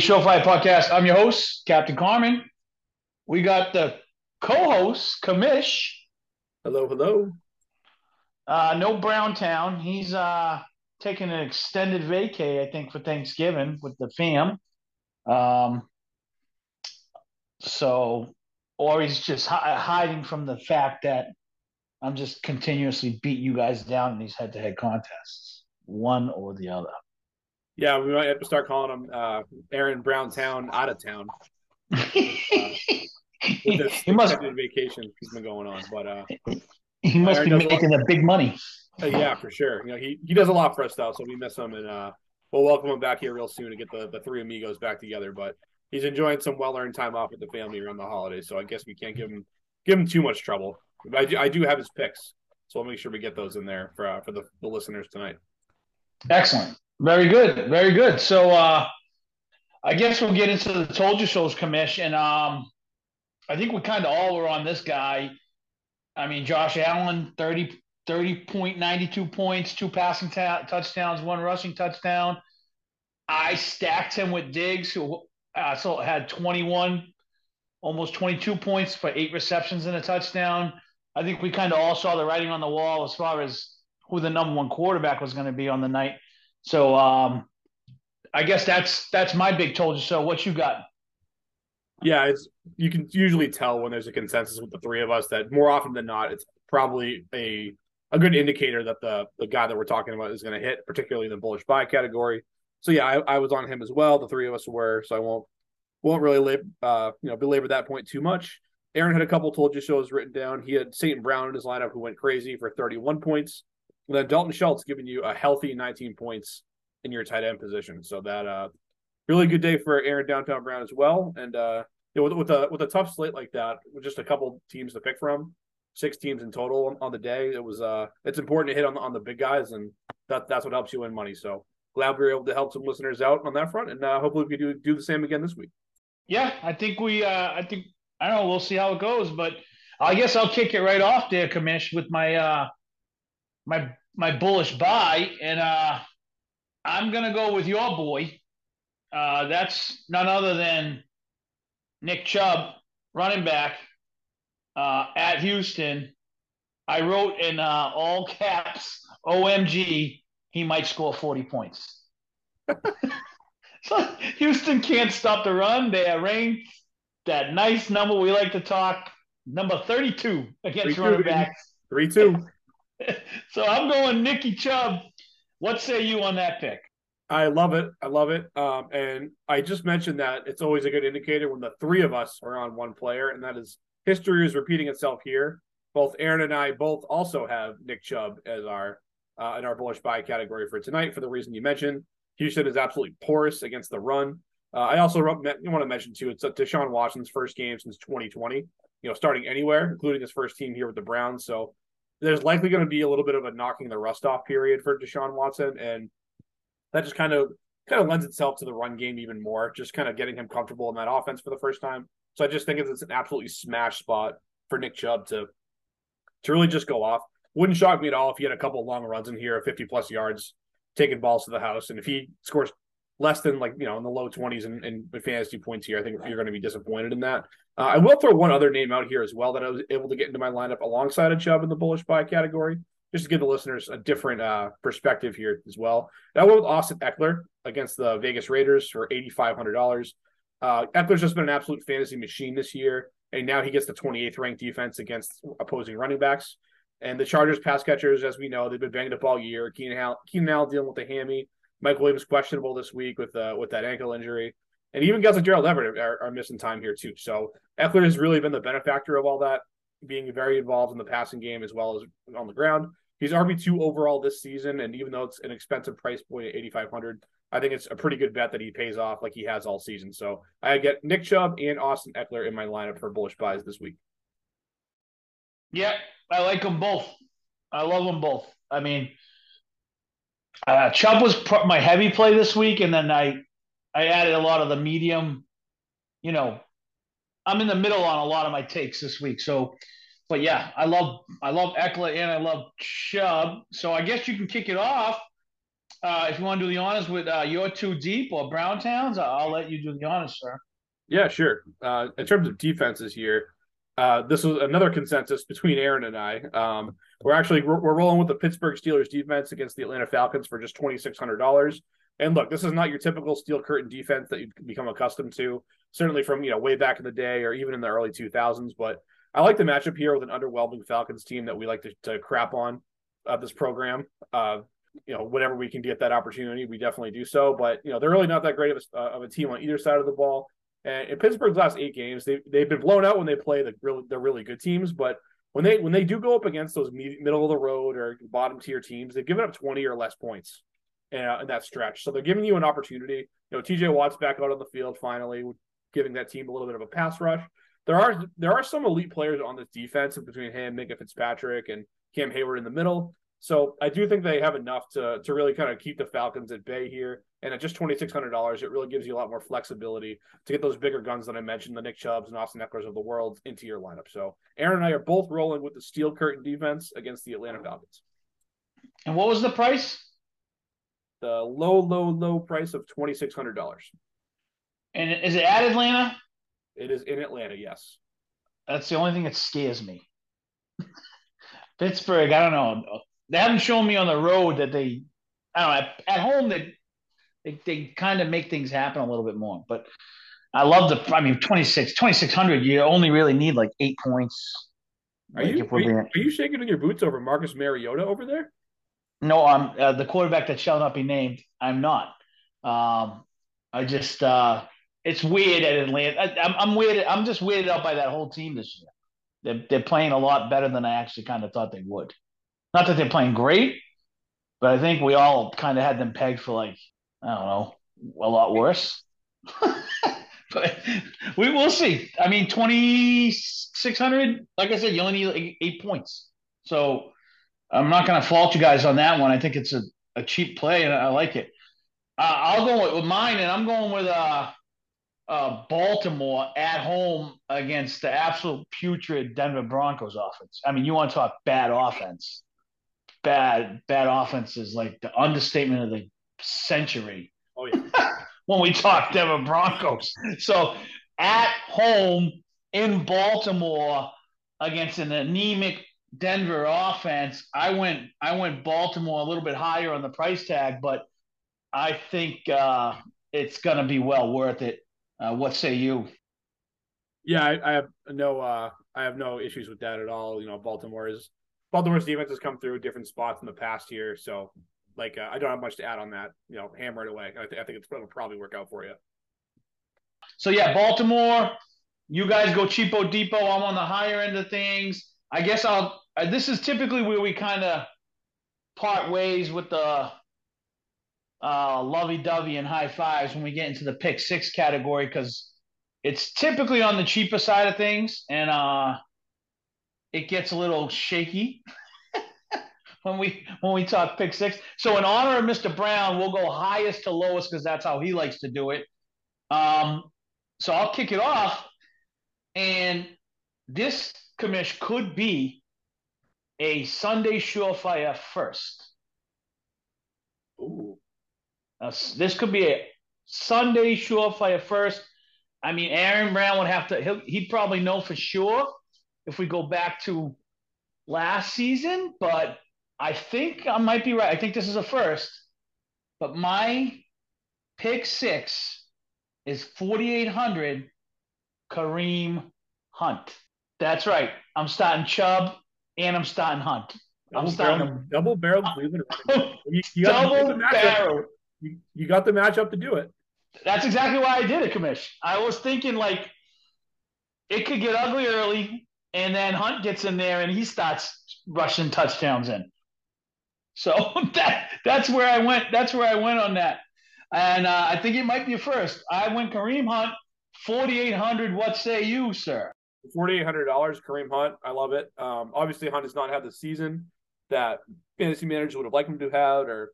Sunday Show Five Podcast. I'm your host, Captain Carmen. We got the co-host, Commish. Hello, hello. Uh, no Browntown. He's uh taking an extended vacay, I think, for Thanksgiving with the fam. Um, so, or he's just hi- hiding from the fact that I'm just continuously beat you guys down in these head-to-head contests, one or the other. Yeah, we might have to start calling him uh, Aaron Browntown out of town. Uh, this he must vacation he's been going on, but uh, he must Aaron be making the big money. uh, yeah, for sure. You know, he he does a lot for us though, so we miss him, and uh, we'll welcome him back here real soon to get the the three amigos back together. But he's enjoying some well earned time off with the family around the holidays, so I guess we can't give him give him too much trouble. But I do, I do have his picks, so we'll make sure we get those in there for uh, for the, the listeners tonight. Excellent. Very good. Very good. So uh I guess we'll get into the told you so's Commish. Um I think we kind of all were on this guy. I mean, Josh Allen, 30 30.92 points, two passing touchdowns, one rushing touchdown. I stacked him with Diggs, who uh, so had 21, almost 22 points for eight receptions and a touchdown. I think we kind of all saw the writing on the wall as far as who the number one quarterback was going to be on the night. So um, I guess that's that's my big told you so. What you got? Yeah, it's you can usually tell when there's a consensus with the three of us that more often than not, it's probably a a good indicator that the the guy that we're talking about is going to hit, particularly in the bullish buy category. So yeah, I, I was on him as well. The three of us were, so I won't won't really lab, uh you know belabor that point too much. Aaron had a couple told you shows written down. He had St. Brown in his lineup who went crazy for 31 points. And then Dalton Schultz giving you a healthy 19 points in your tight end position. So that uh really good day for Aaron Downtown Brown as well. And uh with, with a with a tough slate like that, with just a couple teams to pick from, six teams in total on, on the day, it was uh it's important to hit on the on the big guys, and that that's what helps you win money. So glad we were able to help some listeners out on that front, and uh, hopefully we can do do the same again this week. Yeah, I think we. Uh, I think I don't know. We'll see how it goes, but I guess I'll kick it right off there, Commish, with my uh, my my bullish buy, and uh, I'm gonna go with your boy. Uh, that's none other than Nick Chubb, running back uh, at Houston. I wrote in uh, all caps, "OMG, he might score 40 points." so Houston can't stop the run. They are ranked that nice number we like to talk, number 32 against 32, running backs. Three two. So I'm going Nicky Chubb. What say you on that pick? I love it. I love it. Um, and I just mentioned that it's always a good indicator when the three of us are on one player, and that is history is repeating itself here. Both Aaron and I both also have Nick Chubb as our uh, in our bullish buy category for tonight for the reason you mentioned. Houston is absolutely porous against the run. Uh, I also want to mention too, it's Deshaun Watson's first game since 2020. You know, starting anywhere, including his first team here with the Browns. So there's likely going to be a little bit of a knocking the rust off period for Deshaun Watson, and that just kind of kind of lends itself to the run game even more. Just kind of getting him comfortable in that offense for the first time. So I just think it's an absolutely smash spot for Nick Chubb to to really just go off. Wouldn't shock me at all if he had a couple long runs in here, 50 plus yards, taking balls to the house. And if he scores less than like, you know, in the low 20s and in, in fantasy points here, I think you're going to be disappointed in that. Uh, I will throw one other name out here as well that I was able to get into my lineup alongside of Chubb in the bullish buy category, just to give the listeners a different uh, perspective here as well. I went with Austin Ekeler against the Vegas Raiders for $8,500. Uh, Ekeler's just been an absolute fantasy machine this year, and now he gets the 28th ranked defense against opposing running backs. And the Chargers pass catchers, as we know, they've been banged up all year. Keenan Allen, Keenan Allen dealing with the hammy. Mike Williams questionable this week with uh, with that ankle injury, and even guys like Gerald Everett are, are missing time here too. So Ekeler has really been the benefactor of all that, being very involved in the passing game as well as on the ground. He's RB two overall this season, and even though it's an expensive price point at eighty five hundred, I think it's a pretty good bet that he pays off like he has all season. So I get Nick Chubb and Austin Ekeler in my lineup for bullish buys this week. Yeah, I like them both. I love them both. I mean, uh, Chubb was pr- my heavy play this week, and then I I added a lot of the medium. You know, I'm in the middle on a lot of my takes this week. So, but yeah, I love I love Ekeler and I love Chubb. So I guess you can kick it off uh, if you want to do the honors with uh, your two deep or Brown Towns, I'll let you do the honors, sir. Yeah, sure. Uh, in terms of defenses here, uh, this was another consensus between Aaron and I. Um, we're actually we're, we're, rolling with the Pittsburgh Steelers defense against the Atlanta Falcons for just twenty six hundred dollars. And look, this is not your typical steel curtain defense that you become accustomed to, certainly from you know way back in the day or even in the early two thousands. But I like the matchup here with an underwhelming Falcons team that we like to, to crap on uh, this program. Uh, you know, whenever we can get that opportunity, we definitely do so. But you know, they're really not that great of a, uh, of a team on either side of the ball. And in Pittsburgh's last eight games, they they've been blown out when they play the really the really good teams, but when they when they do go up against those middle of the road or bottom tier teams, they've given up twenty or less points Uh, in that stretch. So they're giving you an opportunity. You know, TJ Watt's back out on the field finally, giving that team a little bit of a pass rush. There are there are some elite players on this defense between him, Minkah Fitzpatrick, and Cam Heyward in the middle. So I do think they have enough to to really kind of keep the Falcons at bay here. And at just twenty six hundred dollars, it really gives you a lot more flexibility to get those bigger guns that I mentioned, the Nick Chubbs and Austin Ekelers of the world, into your lineup. So Aaron and I are both rolling with the steel curtain defense against the Atlanta Falcons. And what was the price? The low, low, low price of twenty six hundred dollars. And is it at Atlanta? It is in Atlanta, yes. That's the only thing that scares me. Pittsburgh, I don't know. They haven't shown me on the road that they, I don't know, at, at home they, they, they kind of make things happen a little bit more. But I love the, I mean, 26, 2,600, you only really need like eight points. Are, like you, are, you, are you shaking in your boots over Marcus Mariota over there? No, I'm uh, the quarterback that shall not be named. I'm not. Um, I just, uh, it's weird at Atlanta. I, I'm, I'm weirded. I'm just weirded out by that whole team this year. They're, they're playing a lot better than I actually kind of thought they would. Not that they're playing great, but I think we all kind of had them pegged for like I don't know a lot worse. but we will see. I mean, twenty six hundred. Like I said, you only need eight points. So I'm not going to fault you guys on that one. I think it's a, a cheap play, and I like it. Uh, I'll go with mine, and I'm going with uh, uh, Baltimore at home against the absolute putrid Denver Broncos offense. I mean, you want to talk bad offense? bad bad offense is like the understatement of the century. Oh yeah. when we talk Denver Broncos. So at home in Baltimore against an anemic Denver offense, I went I went Baltimore a little bit higher on the price tag, but I think uh, it's going to be well worth it. Uh, what say you? Yeah, I, I have no uh, I have no issues with that at all. You know, Baltimore is Baltimore's defense has come through different spots in the past year, so like uh, I don't have much to add on that. You know, hammer it away. I, th- I think it's going to probably work out for you. So yeah, Baltimore. You guys go cheapo depot. I'm on the higher end of things. I guess I'll. Uh, this is typically where we kind of part ways with the uh, lovey-dovey and high fives when we get into the pick six category because it's typically on the cheaper side of things, and uh, it gets a little shaky when we when we talk pick six. So in honor of Mr. Brown, we'll go highest to lowest because that's how he likes to do it. Um, so I'll kick it off, and this commish could be a Sunday surefire first. Ooh. Uh, this could be a Sunday surefire first. I mean, Aaron Brown would have to. He'll, he'd probably know for sure if we go back to last season, but I think I might be right. I think this is a first. But my pick six is 4,800 Kareem Hunt. That's right. I'm starting Chubb and I'm starting Hunt. Double I'm starting barrel, double barrel Cleveland. You, you double barrel. You, you got the matchup to do it. That's exactly why I did it, Commish. I was thinking like it could get ugly early and then Hunt gets in there and he starts rushing touchdowns in. So that that's where I went. That's where I went on that, and uh, I think it might be a first. I went Kareem Hunt, forty eight hundred. What say you, sir? Forty eight hundred dollars, Kareem Hunt. I love it. Um, obviously, Hunt has not had the season that fantasy managers would have liked him to have, or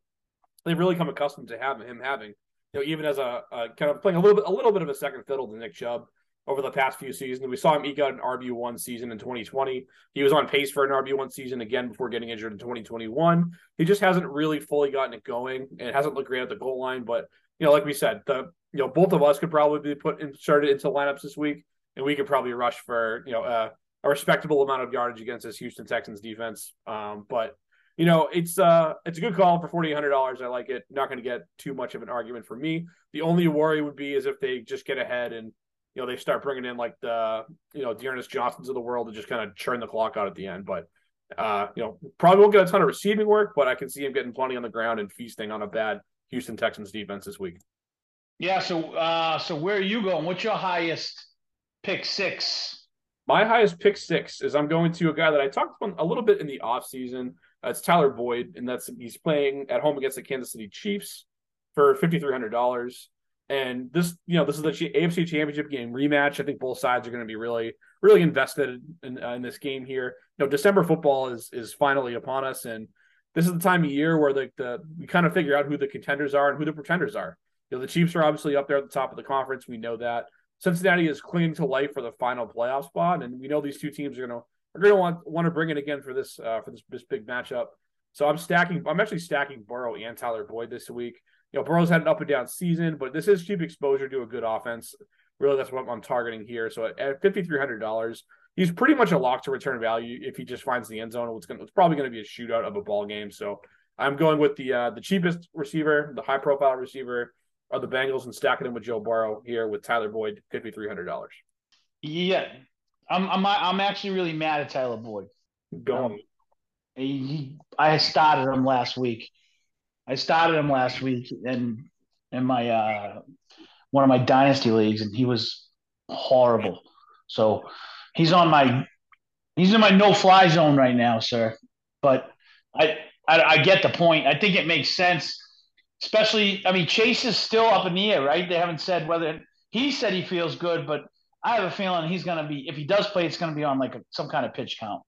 they've really come accustomed to having him having. You know, even as a, a kind of playing a little bit, a little bit of a second fiddle to Nick Chubb over the past few seasons. We saw him eke out an RB1 season in 2020. He was on pace for an RB1 season again before getting injured in 2021. He just hasn't really fully gotten it going and hasn't looked great at the goal line. But, you know, like we said, the you know, both of us could probably be put inserted into lineups this week, and we could probably rush for, you know, uh, a respectable amount of yardage against this Houston Texans defense. Um, but you know, it's uh it's a good call for forty eight hundred dollars. I like it. Not going to get too much of an argument for me. The only worry would be is if they just get ahead and you know they start bringing in like the you know D'Ernest Johnsons of the world to just kind of churn the clock out at the end. But uh, you know, probably won't get a ton of receiving work, but I can see him getting plenty on the ground and feasting on a bad Houston Texans defense this week. Yeah. So uh, so where are you going? What's your highest pick six? My highest pick six is I'm going to a guy that I talked about a little bit in the off season. Uh, it's Tyler Boyd, and that's he's playing at home against the Kansas City Chiefs for fifty three hundred dollars. And this, you know, this is the AFC Championship game rematch. I think both sides are going to be really, really invested in, uh, in this game here. You know, December football is is finally upon us, and this is the time of year where the, the we kind of figure out who the contenders are and who the pretenders are. You know, the Chiefs are obviously up there at the top of the conference. We know that. Cincinnati is clinging to life for the final playoff spot, and we know these two teams are going to are to want want to bring it again for this uh, for this this big matchup. So I'm stacking. I'm actually stacking Burrow and Tyler Boyd this week. You know, Burrow's had an up and down season, but this is cheap exposure to a good offense. Really, that's what I'm targeting here. So at, at fifty three hundred dollars, he's pretty much a lock to return value if he just finds the end zone. It's going. It's probably going to be a shootout of a ball game. So I'm going with the uh, the cheapest receiver, the high profile receiver of the Bengals, and stacking them with Joe Burrow here with Tyler Boyd, fifty three hundred dollars. Yeah, I'm I'm I'm actually really mad at Tyler Boyd. Go on. Um, he, I started him last week. I started him last week in in my uh, one of my dynasty leagues, and he was horrible. So he's on my he's in my no fly zone right now, sir. But I, I I get the point. I think it makes sense, especially. I mean, Chase is still up in the air, right? They haven't said whether he said he feels good, but I have a feeling he's going to be if he does play, it's going to be on like a, some kind of pitch count.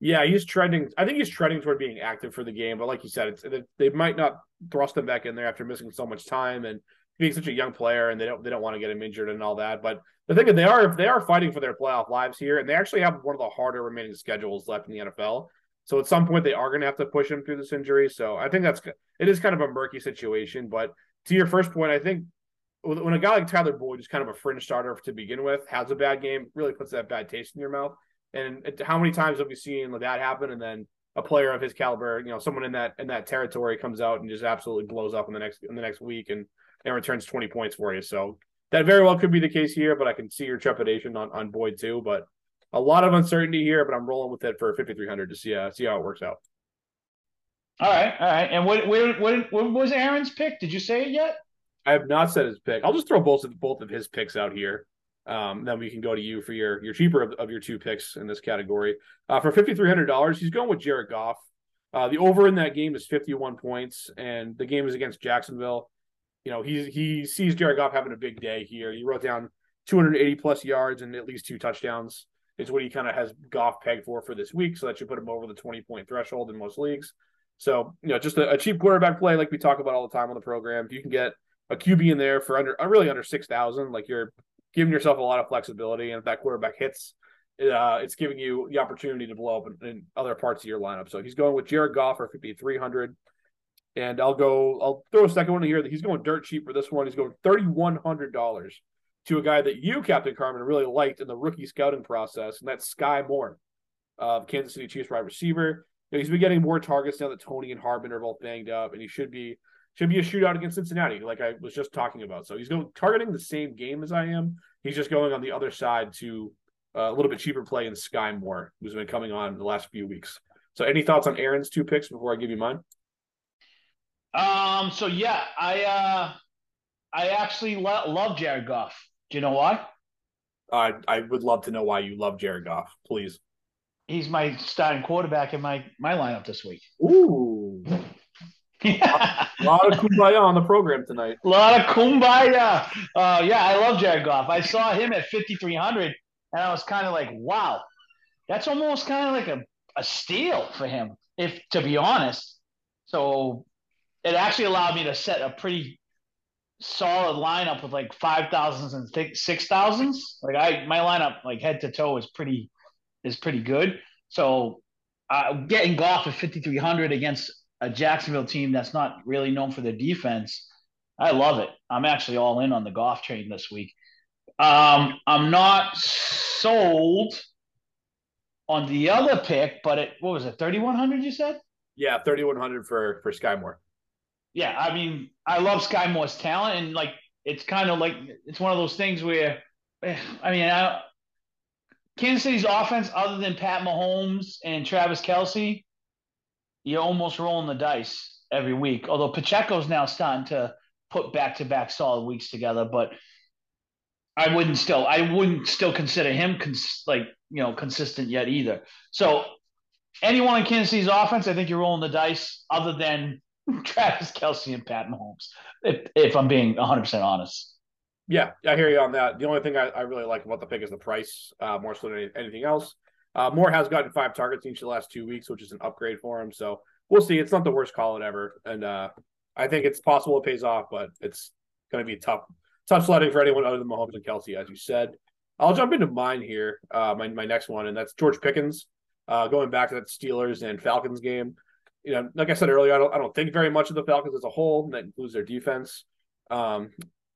Yeah, he's trending. I think he's trending toward being active for the game. But like you said, it's, they might not thrust him back in there after missing so much time and being such a young player, and they don't they don't want to get him injured and all that. But the thing is, they are they are fighting for their playoff lives here, and they actually have one of the harder remaining schedules left in the NFL. So at some point, they are going to have to push him through this injury. So I think that's it is kind of a murky situation. But to your first point, I think when a guy like Tyler Boyd is kind of a fringe starter to begin with, has a bad game, really puts that bad taste in your mouth. And how many times have we seen that happen? And then a player of his caliber, you know, someone in that in that territory comes out and just absolutely blows up in the next in the next week and and returns twenty points for you. So that very well could be the case here, but I can see your trepidation on on Boyd too. But a lot of uncertainty here, but I'm rolling with it for 5300 to see uh, see how it works out. All right, all right. And what what what, what was Aaron's pick? Did you say it yet? I have not said his pick. I'll just throw both of both of his picks out here. Um, then we can go to you for your your cheaper of, of your two picks in this category. Uh, for fifty three hundred dollars, he's going with Jared Goff. Uh, the over in that game is fifty one points, and the game is against Jacksonville. You know, he he sees Jared Goff having a big day here. He wrote down two hundred eighty plus yards and at least two touchdowns. Is what he kind of has Goff pegged for for this week, so that should put him over the twenty point threshold in most leagues. So you know, just a, a cheap quarterback play like we talk about all the time on the program. If you can get a QB in there for under really under six thousand, like you're giving yourself a lot of flexibility. And if that quarterback hits, uh, it's giving you the opportunity to blow up in, in, other parts of your lineup. So he's going with Jared Goff for 5,300. And I'll go, I'll throw a second one here. That he's going dirt cheap for this one. He's going $3,100 to a guy that you, Captain Carmen, really liked in the rookie scouting process, and that's Skyy Moore, uh, Kansas City Chiefs wide receiver. You know, he's been getting more targets now that Toney and Hardman are both banged up, and he should be should be a shootout against Cincinnati, like I was just talking about. So he's going targeting the same game as I am. He's just going on the other side to uh, a little bit cheaper play in Skyy Moore, who's been coming on the last few weeks. So any thoughts on Aaron's two picks before I give you mine? Um. So yeah, I uh, I actually lo- love Jared Goff. Do you know why? I I would love to know why you love Jared Goff, please. He's my starting quarterback in my my lineup this week. Ooh. a lot of kumbaya on the program tonight. A lot of kumbaya. Uh, yeah, I love Jared Goff. I saw him at 5,300, and I was kind of like, wow, that's almost kind of like a, a steal for him, if to be honest. So it actually allowed me to set a pretty solid lineup with like five thousands and six thousands. Like I, my lineup, like head to toe, is pretty is pretty good. So uh, getting Goff at fifty three hundred against a Jacksonville team that's not really known for their defense, I love it. I'm actually all in on the Goff train this week. Um, I'm not sold on the other pick, but it what was it, 3100 you said? Yeah, 3100 for for Skyy Moore. Yeah, I mean, I love Skyy Moore's talent and like it's kind of like it's one of those things where I mean, I, Kansas City's offense other than Pat Mahomes and Travis Kelce, you're almost rolling the dice every week. Although Pacheco's now starting to put back to back solid weeks together, but I wouldn't still I wouldn't still consider him cons- like you know consistent yet either. So anyone in Kansas City's offense, I think you're rolling the dice. Other than Travis Kelce and Pat Mahomes, if, if I'm being 100 percent honest. Yeah, I hear you on that. The only thing I, I really like about the pick is the price, uh, more so than anything else. Uh, Moore has gotten five targets each of the last two weeks, which is an upgrade for him. So we'll see. It's not the worst call it ever, and uh, I think it's possible it pays off, but it's going to be tough tough sledding for anyone other than Mahomes and Kelce, as you said. I'll jump into mine here, uh, my my next one, and that's George Pickens. Uh, going back to that Steelers and Falcons game, you know, like I said earlier, I don't I don't think very much of the Falcons as a whole. That includes their defense. Um,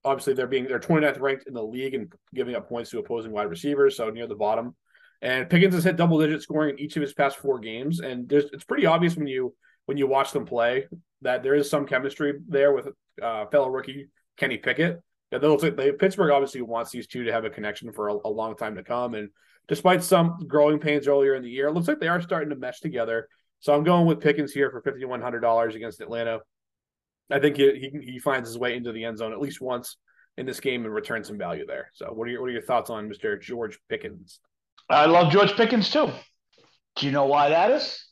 obviously, they're being they're 29th ranked in the league and giving up points to opposing wide receivers, so near the bottom. And Pickens has hit double digit scoring in each of his past four games, and there's it's pretty obvious when you when you watch them play that there is some chemistry there with uh, fellow rookie Kenny Pickett. Yeah, they they, Pittsburgh obviously wants these two to have a connection for a, a, long time to come. And despite some growing pains earlier in the year, it looks like they are starting to mesh together. So I'm going with Pickens here for fifty one hundred dollars against Atlanta. I think he, he, he finds his way into the end zone at least once in this game and returns some value there. So what are your what are your thoughts on Mr. George Pickens? I love George Pickens too. Do you know why that is?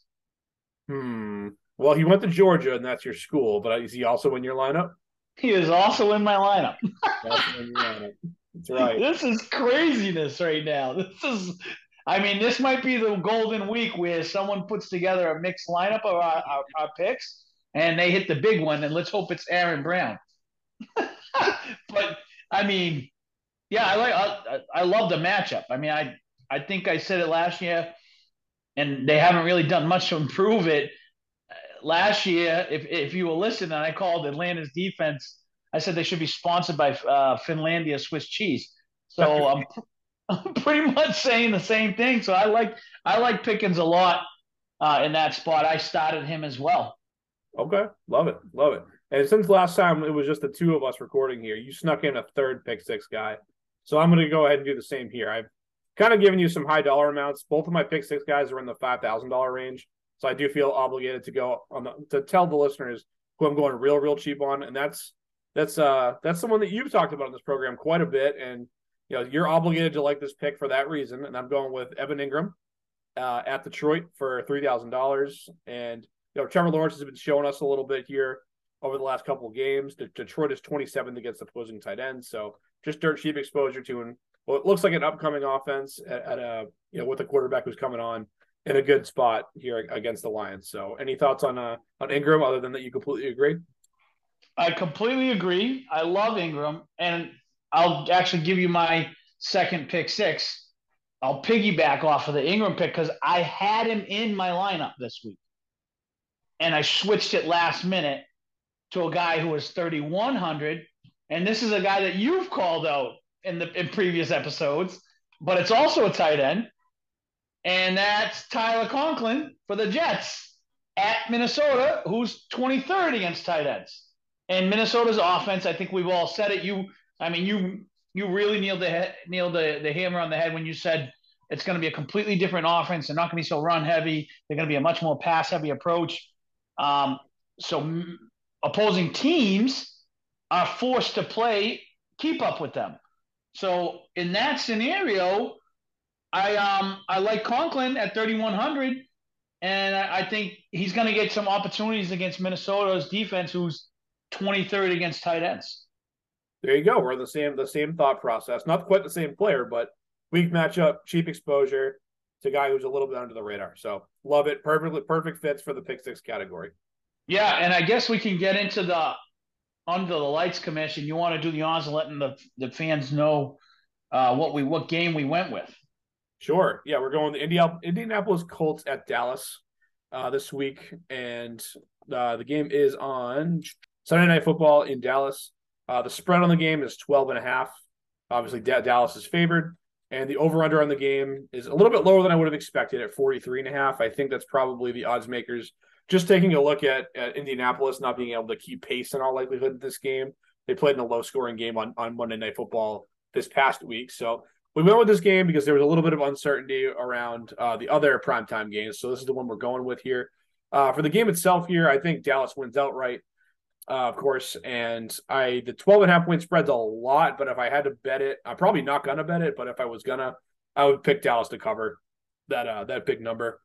Hmm. Well, he went to Georgia, and that's your school. But is he also in your lineup? He is also in my lineup. That's right. This is craziness right now. This is, I mean, this might be the golden week where someone puts together a mixed lineup of our, our, our picks and they hit the big one, and let's hope it's Aaron Brown. but I mean, yeah, I like I, I love the matchup. I mean, I I think I said it last year, and they haven't really done much to improve it last year, if if you were listening, I called Atlanta's defense. I said they should be sponsored by uh, Finlandia Swiss cheese. So I'm, I'm pretty much saying the same thing. So I like I like Pickens a lot uh, in that spot. I started him as well. Okay, love it, love it. And since last time it was just the two of us recording here, you snuck in a third pick six guy. So I'm going to go ahead and do the same here. I've kind of given you some high dollar amounts. Both of my pick six guys are in the five thousand dollar range. So I do feel obligated to go on the, to tell the listeners who I'm going real, real cheap on, and that's that's uh that's someone that you've talked about in this program quite a bit, and you know you're obligated to like this pick for that reason. And I'm going with Evan Engram uh, at Detroit for three thousand dollars, and you know Trevor Lawrence has been showing us a little bit here over the last couple of games. Detroit is 27th against opposing tight ends, so just dirt cheap exposure to an well, it looks like an upcoming offense at, at a you know with a quarterback who's coming on in a good spot here against the Lions. So, any thoughts on uh, on Engram other than that you completely agree? I completely agree. I love Engram. and I'll actually give you my second pick six. I'll piggyback off of the Engram pick because I had him in my lineup this week, and I switched it last minute to a guy who was thirty one hundred, and this is a guy that you've called out in the in previous episodes, but it's also a tight end and that's Tyler Conklin for the Jets at Minnesota, who's 23rd against tight ends. And Minnesota's offense, I think we've all said it. You, I mean, you you really nailed the nailed the, the hammer on the head when you said it's going to be a completely different offense. They're not going to be so run heavy. They're going to be a much more pass heavy approach. Um, so m- opposing teams are forced to play keep up with them. So in that scenario, I um I like Conklin at 3100, and I, I think he's going to get some opportunities against Minnesota's defense, who's 23rd against tight ends. There you go. We're the same the same thought process. Not quite the same player, but weak matchup, cheap exposure to a guy who's a little bit under the radar. So love it. Perfectly perfect fits for the pick six category. Yeah, and I guess we can get into the under the lights Commish, you want to do the odds of letting the the fans know uh, what we what game we went with. Sure. Yeah, we're going the Indianapolis Colts at Dallas uh, this week, and uh, the game is on Sunday Night Football in Dallas. Uh, the spread on the game is 12 and a half. Obviously, D- Dallas is favored, and the over under on the game is a little bit lower than I would have expected at 43 and a half. I think that's probably the odds makers just taking a look at, at Indianapolis not being able to keep pace in all likelihood in this game. They played in a low scoring game on, on Monday Night Football this past week. So we went with this game because there was a little bit of uncertainty around uh, the other primetime games. So this is the one we're going with here. Uh, for the game itself here, I think Dallas wins outright, uh, of course. And I the 12 and a half point spread's a lot, but if I had to bet it, I'm probably not gonna bet it, but if I was gonna, I would pick Dallas to cover that uh, that big number.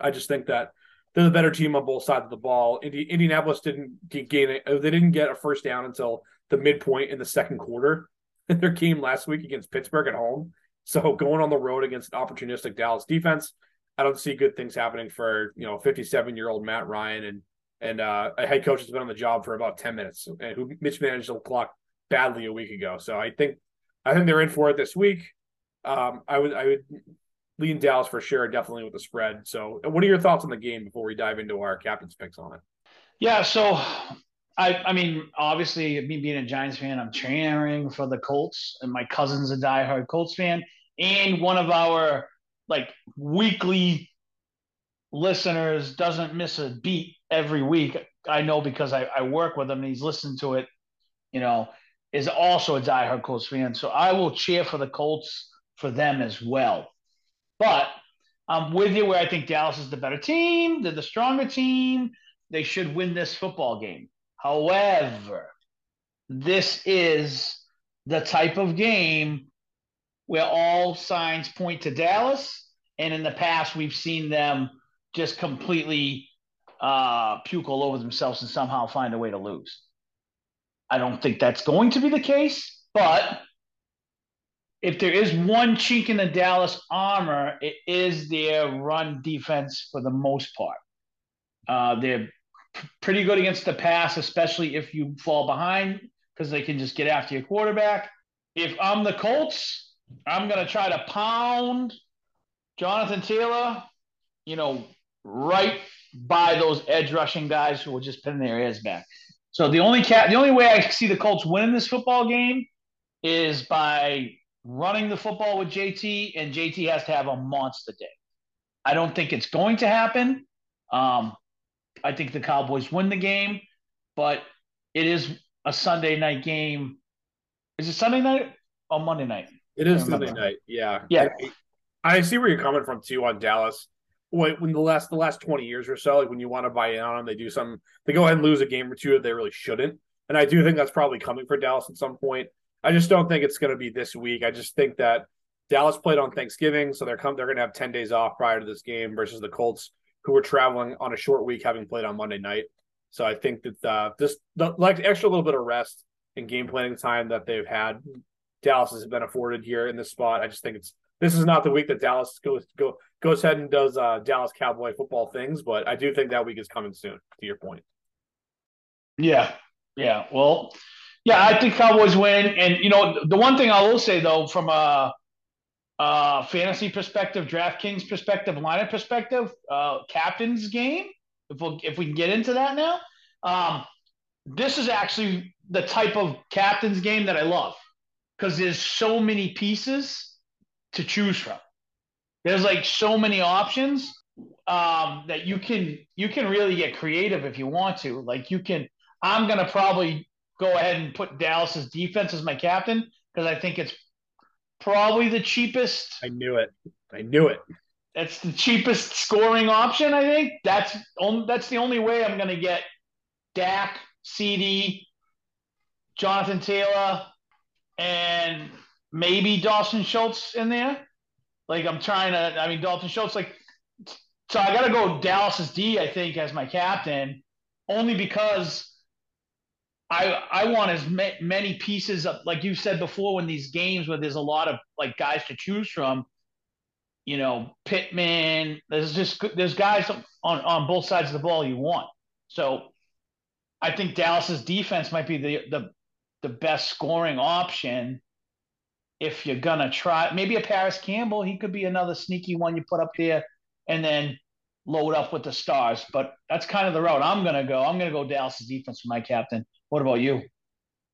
I just think that they're the better team on both sides of the ball. Indi- Indianapolis didn't gain it; they didn't get a first down until the midpoint in the second quarter in their game last week against Pittsburgh at home. So going on the road against an opportunistic Dallas defense, I don't see good things happening for you know 57 year old Matt Ryan and and uh, a head coach has been on the job for about 10 minutes and who mismanaged the clock badly a week ago. So I think I think they're in for it this week. Um, I would I would lean Dallas for sure, definitely with the spread. So, what are your thoughts on the game before we dive into our captain's picks on it? Yeah, so I I mean, obviously, me being a Giants fan, I'm cheering for the Colts, and my cousin's a diehard Colts fan, and one of our like weekly listeners doesn't miss a beat every week. I know because I, I work with him and he's listened to it, you know, is also a diehard Colts fan. So I will cheer for the Colts for them as well. But I'm with you where I think Dallas is the better team. They're the stronger team. They should win this football game. However, this is the type of game where all signs point to Dallas. And in the past, we've seen them just completely uh, puke all over themselves and somehow find a way to lose. I don't think that's going to be the case, but if there is one chink in the Dallas armor, it is their run defense for the most part. Uh, they're p- pretty good against the pass, especially if you fall behind, because they can just get after your quarterback. If I'm the Colts, I'm going to try to pound Jonathan Taylor, you know, right by those edge rushing guys who will just pinning their ears back. So the only cat, the only way I see the Colts winning this football game is by running the football with JT, and JT has to have a monster day. I don't think it's going to happen. Um, I think the Cowboys win the game, but it is a Sunday night game. Is it Sunday night or Monday night? It is Sunday night. Yeah. Yeah. I, I see where you're coming from too on Dallas. When, when the last the last 20 years or so, like when you want to buy in on them, they do some they go ahead and lose a game or two that they really shouldn't. And I do think that's probably coming for Dallas at some point. I just don't think it's going to be this week. I just think that Dallas played on Thanksgiving, so they're come they're going to have ten days off prior to this game versus the Colts, who were traveling on a short week, having played on Monday night. So I think that uh, this the like extra little bit of rest and game planning time that they've had, Dallas has been afforded here in this spot. I just think it's this is not the week that Dallas goes go goes ahead and does uh, Dallas Cowboy football things, but I do think that week is coming soon. To your point. Yeah, yeah. Well, yeah, I think Cowboys win. And you know, the one thing I will say though, from a, a fantasy perspective, DraftKings perspective, lineup perspective, uh, captain's game. If we if we can get into that now, um, this is actually the type of captain's game that I love because there's so many pieces to choose from. There's like so many options um, that you can you can really get creative if you want to. Like you can, I'm gonna probably go ahead and put Dallas's defense as my captain because I think it's probably the cheapest. I knew it. I knew it. That's the cheapest scoring option. I think that's on, that's the only way I'm going to get Dak, CD, Jonathan Taylor, and maybe Dawson Schultz in there. Like I'm trying to. I mean, Dalton Schultz. Like, so I got to go Dallas's D. I think as my captain, only because I I want as ma- many pieces of like you said before when these games where there's a lot of like guys to choose from. You know, Pittman. There's just there's guys on on both sides of the ball you want. So I think Dallas's defense might be the the the best scoring option if you're gonna try. Maybe a Parris Campbell, he could be another sneaky one you put up there, and then load up with the stars. But that's kind of the route I'm gonna go. I'm gonna go Dallas's defense for my captain. What about you?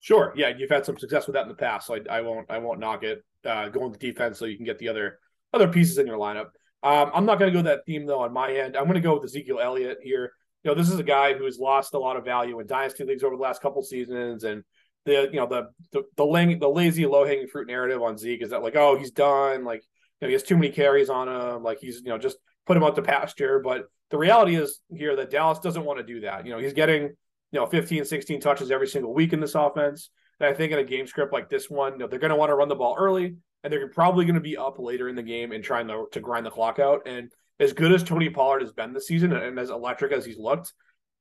Sure. Yeah, you've had some success with that in the past, so I, I won't I won't knock it. Uh, going to defense so you can get the other other pieces in your lineup. Um, I'm not going to go that theme though on my end. I'm going to go with Ezekiel Elliott here. You know, this is a guy who has lost a lot of value in dynasty leagues over the last couple seasons, and the you know the the the, lang- the lazy low hanging fruit narrative on Zeke is that like oh he's done like you know, he has too many carries on him like he's you know just put him out to pasture. But the reality is here that Dallas doesn't want to do that. You know, he's getting you know 15, 16 touches every single week in this offense. And I think in a game script like this one, you know, they're going to want to run the ball early, and they're probably going to be up later in the game and trying to, to grind the clock out. And as good as Tony Pollard has been this season, and as electric as he's looked,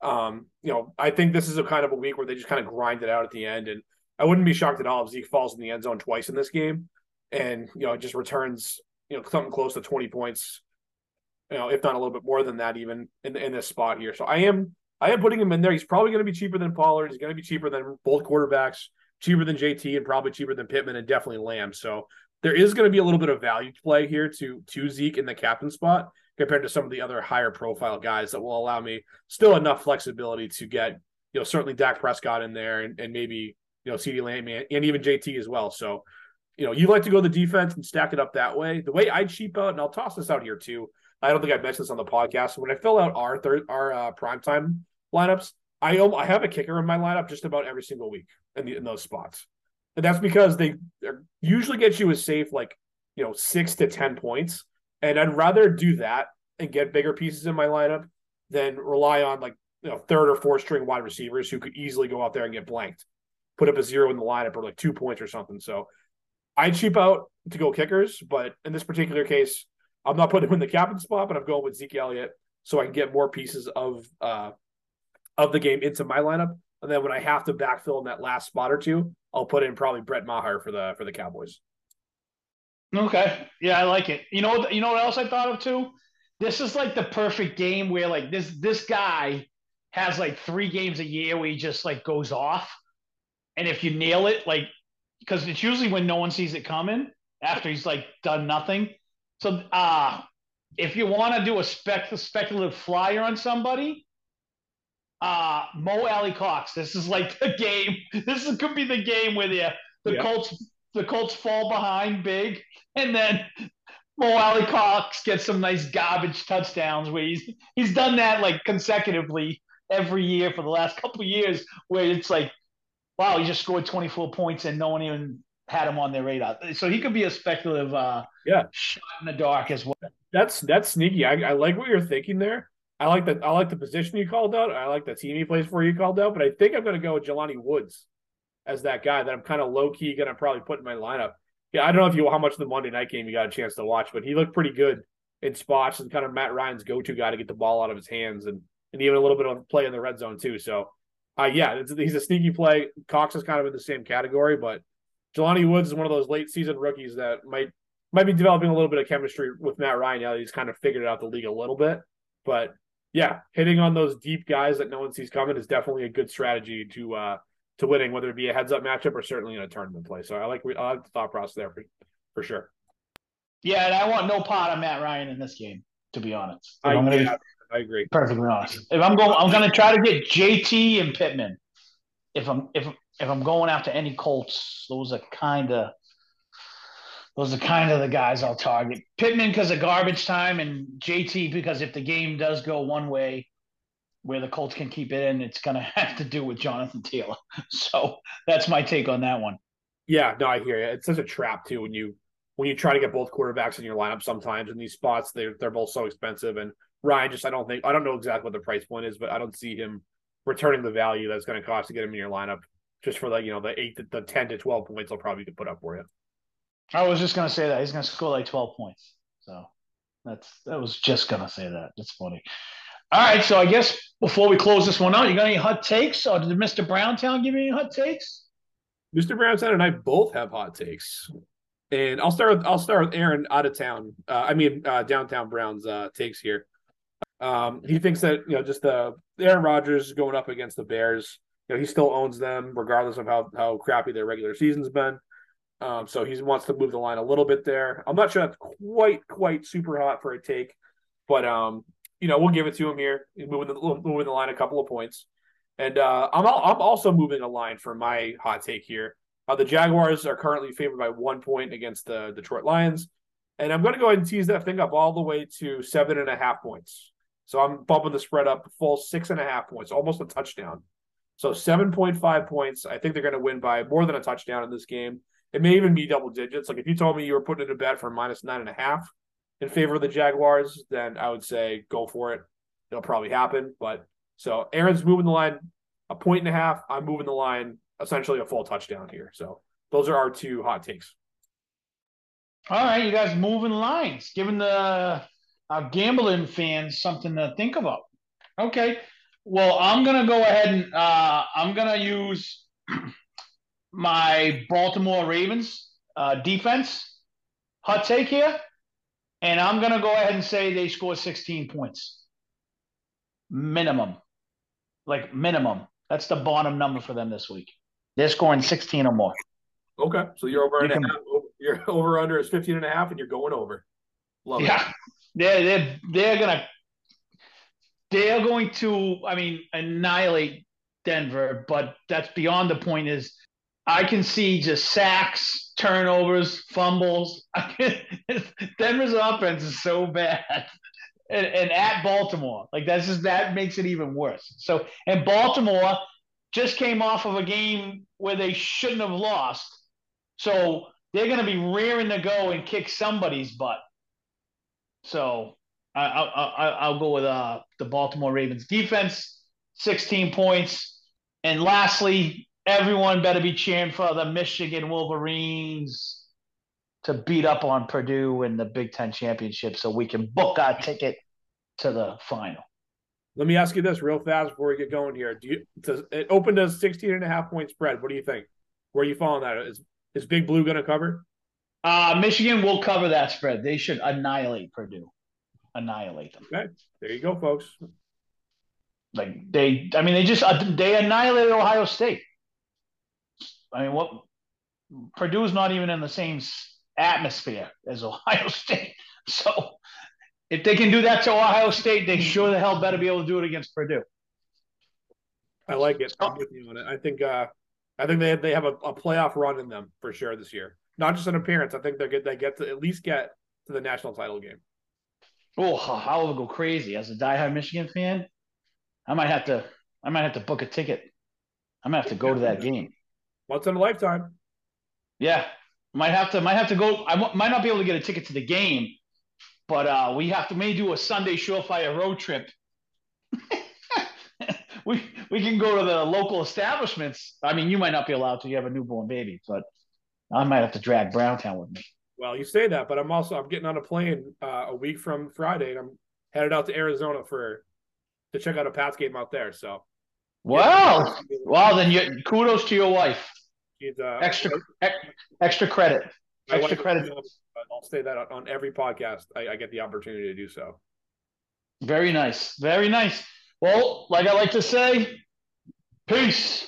um, you know, I think this is a kind of a week where they just kind of grind it out at the end. And I wouldn't be shocked at all if Zeke falls in the end zone twice in this game, and you know, just returns you know something close to twenty points, you know, if not a little bit more than that, even in in this spot here. So I am I am putting him in there. He's probably going to be cheaper than Pollard. He's going to be cheaper than both quarterbacks cheaper than JT and probably cheaper than Pittman and definitely Lamb. So there is going to be a little bit of value play here to to Zeke in the captain spot compared to some of the other higher profile guys that will allow me still enough flexibility to get you know certainly Dak Prescott in there and, and maybe you know CeeDee Lamb and, even JT as well. So you know you like to go the defense and stack it up that way. The way I cheap out, and I'll toss this out here too. I don't think I've mentioned this on the podcast. When I fill out our third our uh, primetime lineups, I I have a kicker in my lineup just about every single week in, the, in those spots. And that's because they usually get you a safe like, you know, six to 10 points. And I'd rather do that and get bigger pieces in my lineup than rely on like, you know, third or fourth string wide receivers who could easily go out there and get blanked, put up a zero in the lineup or like two points or something. So I cheap out to go kickers, but in this particular case, I'm not putting him in the captain spot, but I'm going with Zeke Elliott so I can get more pieces of uh of the game into my lineup and then when I have to backfill in that last spot or two, I'll put in probably Brett Maher for the for the Cowboys. Okay, yeah, I like it. You know, you know what else I thought of too? This is like the perfect game where like this this guy has like three games a year where he just like goes off, and if you nail it, like because it's usually when no one sees it coming after he's like done nothing. So, uh if you want to do a spec speculative flyer on somebody, uh, Mo Alie-Cox. This is like the game. This is, could be the game where the the yeah. Colts the Colts fall behind big, and then Mo Alie-Cox gets some nice garbage touchdowns. Where he's he's done that like consecutively every year for the last couple of years, where it's like, wow, he just scored 24 points and no one even had him on their radar. So he could be a speculative uh, yeah shot in the dark as well. That's that's sneaky. I, I like what you're thinking there. I like the I like the position you called out. I like the team he plays for you called out. But I think I'm going to go with Jelani Woods as that guy that I'm kind of low key going to probably put in my lineup. Yeah, I don't know if you how much of the Monday night game you got a chance to watch, but he looked pretty good in spots and kind of Matt Ryan's go to guy to get the ball out of his hands and and even a little bit of play in the red zone too. So, uh, yeah, he's a sneaky play. Cox is kind of in the same category, but Jelani Woods is one of those late season rookies that might might be developing a little bit of chemistry with Matt Ryan now that he's kind of figured out the league a little bit. But yeah, hitting on those deep guys that no one sees coming is definitely a good strategy to uh to winning, whether it be a heads up matchup or certainly in a tournament play. So I like I like the thought process there for, for sure. Yeah, and I want no pot of Matt Ryan in this game, to be honest. I, I'm gonna yeah, be I agree. Perfectly honest. If I'm going, I'm gonna try to get JT and Pittman. If I'm if if I'm going after any Colts, those are kind of those are kind of the guys I'll target. Pittman because of garbage time, and JT because if the game does go one way, where the Colts can keep it in, it's going to have to do with Jonathan Taylor. So that's my take on that one. Yeah, no, I hear you. It's such a trap too when you when you try to get both quarterbacks in your lineup. Sometimes in these spots, they're they're both so expensive, and Ryan just I don't think I don't know exactly what the price point is, but I don't see him returning the value that's going to cost to get him in your lineup just for the you know the eight the ten to twelve points I'll probably put up for you. I was just gonna say that he's gonna score like twelve points. So that's that was just gonna say that. That's funny. All right, so I guess before we close this one out, you got any hot takes, or did Mr. Browntown give you any hot takes? Mr. Browntown and I both have hot takes, and I'll start with I'll start with Aaron out of town. Uh, I mean uh, downtown Browns uh, takes here. Um, he thinks that you know just the Aaron Rodgers going up against the Bears, you know, he still owns them regardless of how how crappy their regular season's been. Um, so he wants to move the line a little bit there. I'm not sure that's quite quite super hot for a take, but um, you know, we'll give it to him here. Moving the moving the line a couple of points, and uh, I'm I'm also moving a line for my hot take here. Uh, the Jaguars are currently favored by one point against the Detroit Lions, and I'm going to go ahead and tease that thing up all the way to seven and a half points. So I'm bumping the spread up full six and a half points, almost a touchdown. So 7.5 points. I think they're going to win by more than a touchdown in this game. It may even be double digits. Like if you told me you were putting in a bet for minus nine and a half in favor of the Jaguars, then I would say go for it. It'll probably happen. But so Aaron's moving the line a point and a half. I'm moving the line essentially a full touchdown here. So those are our two hot takes. All right, you guys moving lines, giving the our gambling fans something to think about. Okay, well, I'm gonna go ahead and uh, I'm gonna use my Baltimore Ravens uh, defense hot take here, and I'm gonna go ahead and say they score 16 points minimum, like minimum. That's the bottom number for them this week. They're scoring 16 or more. Okay, so you're over you and can, a half. Your over under is 15 and a half, and you're going over. Love yeah, it. they're they're they're gonna they're going to, I mean, annihilate Denver, but that's beyond the point. Is I can see just sacks, turnovers, fumbles. Denver's offense is so bad. And, and, at Baltimore, like that's just that makes it even worse. So, and Baltimore just came off of a game where they shouldn't have lost, so they're going to be rearing to go and kick somebody's butt. So I, I, will go with uh, the Baltimore Ravens defense, 16 points. And lastly, everyone better be cheering for the Michigan Wolverines to beat up on Purdue in the Big Ten championship so we can book our ticket to the final. Let me ask you this real fast before we get going here. Do you does it opened as 16 and a half point spread? What do you think? Where are you following that? Is is Big Blue gonna cover? Uh Michigan will cover that spread. They should annihilate Purdue annihilate them. Okay, there you go, folks. Like they, I mean, they just uh, they annihilated Ohio State. I mean, what Purdue's not even in the same atmosphere as Ohio State. So if they can do that to Ohio State, they sure the hell better be able to do it against Purdue. I like it. I'm with you on it. I think uh, I think they they have a, a, playoff run in them for sure this year. Not just an appearance. I think they get they get to at least get to the national title game. Oh, I will go crazy as a diehard Michigan fan. I might have to. I might have to book a ticket. I might have to go to that game. Once in a lifetime. Yeah, might have to. Might have to go. I might not be able to get a ticket to the game, but uh, we have to maybe do a Sunday surefire road trip. we we can go to the local establishments. I mean, you might not be allowed to. You have a newborn baby, but I might have to drag Browntown with me. Well, you say that, but I'm also I'm getting on a plane uh, a week from Friday, and I'm headed out to Arizona for to check out a Pats game out there. So, wow, yeah. wow, then you kudos to your wife. She's, uh, extra extra credit, extra credit. I'll say that on every podcast I, I get the opportunity to do so. Very nice, very nice. Well, like I like to say, peace.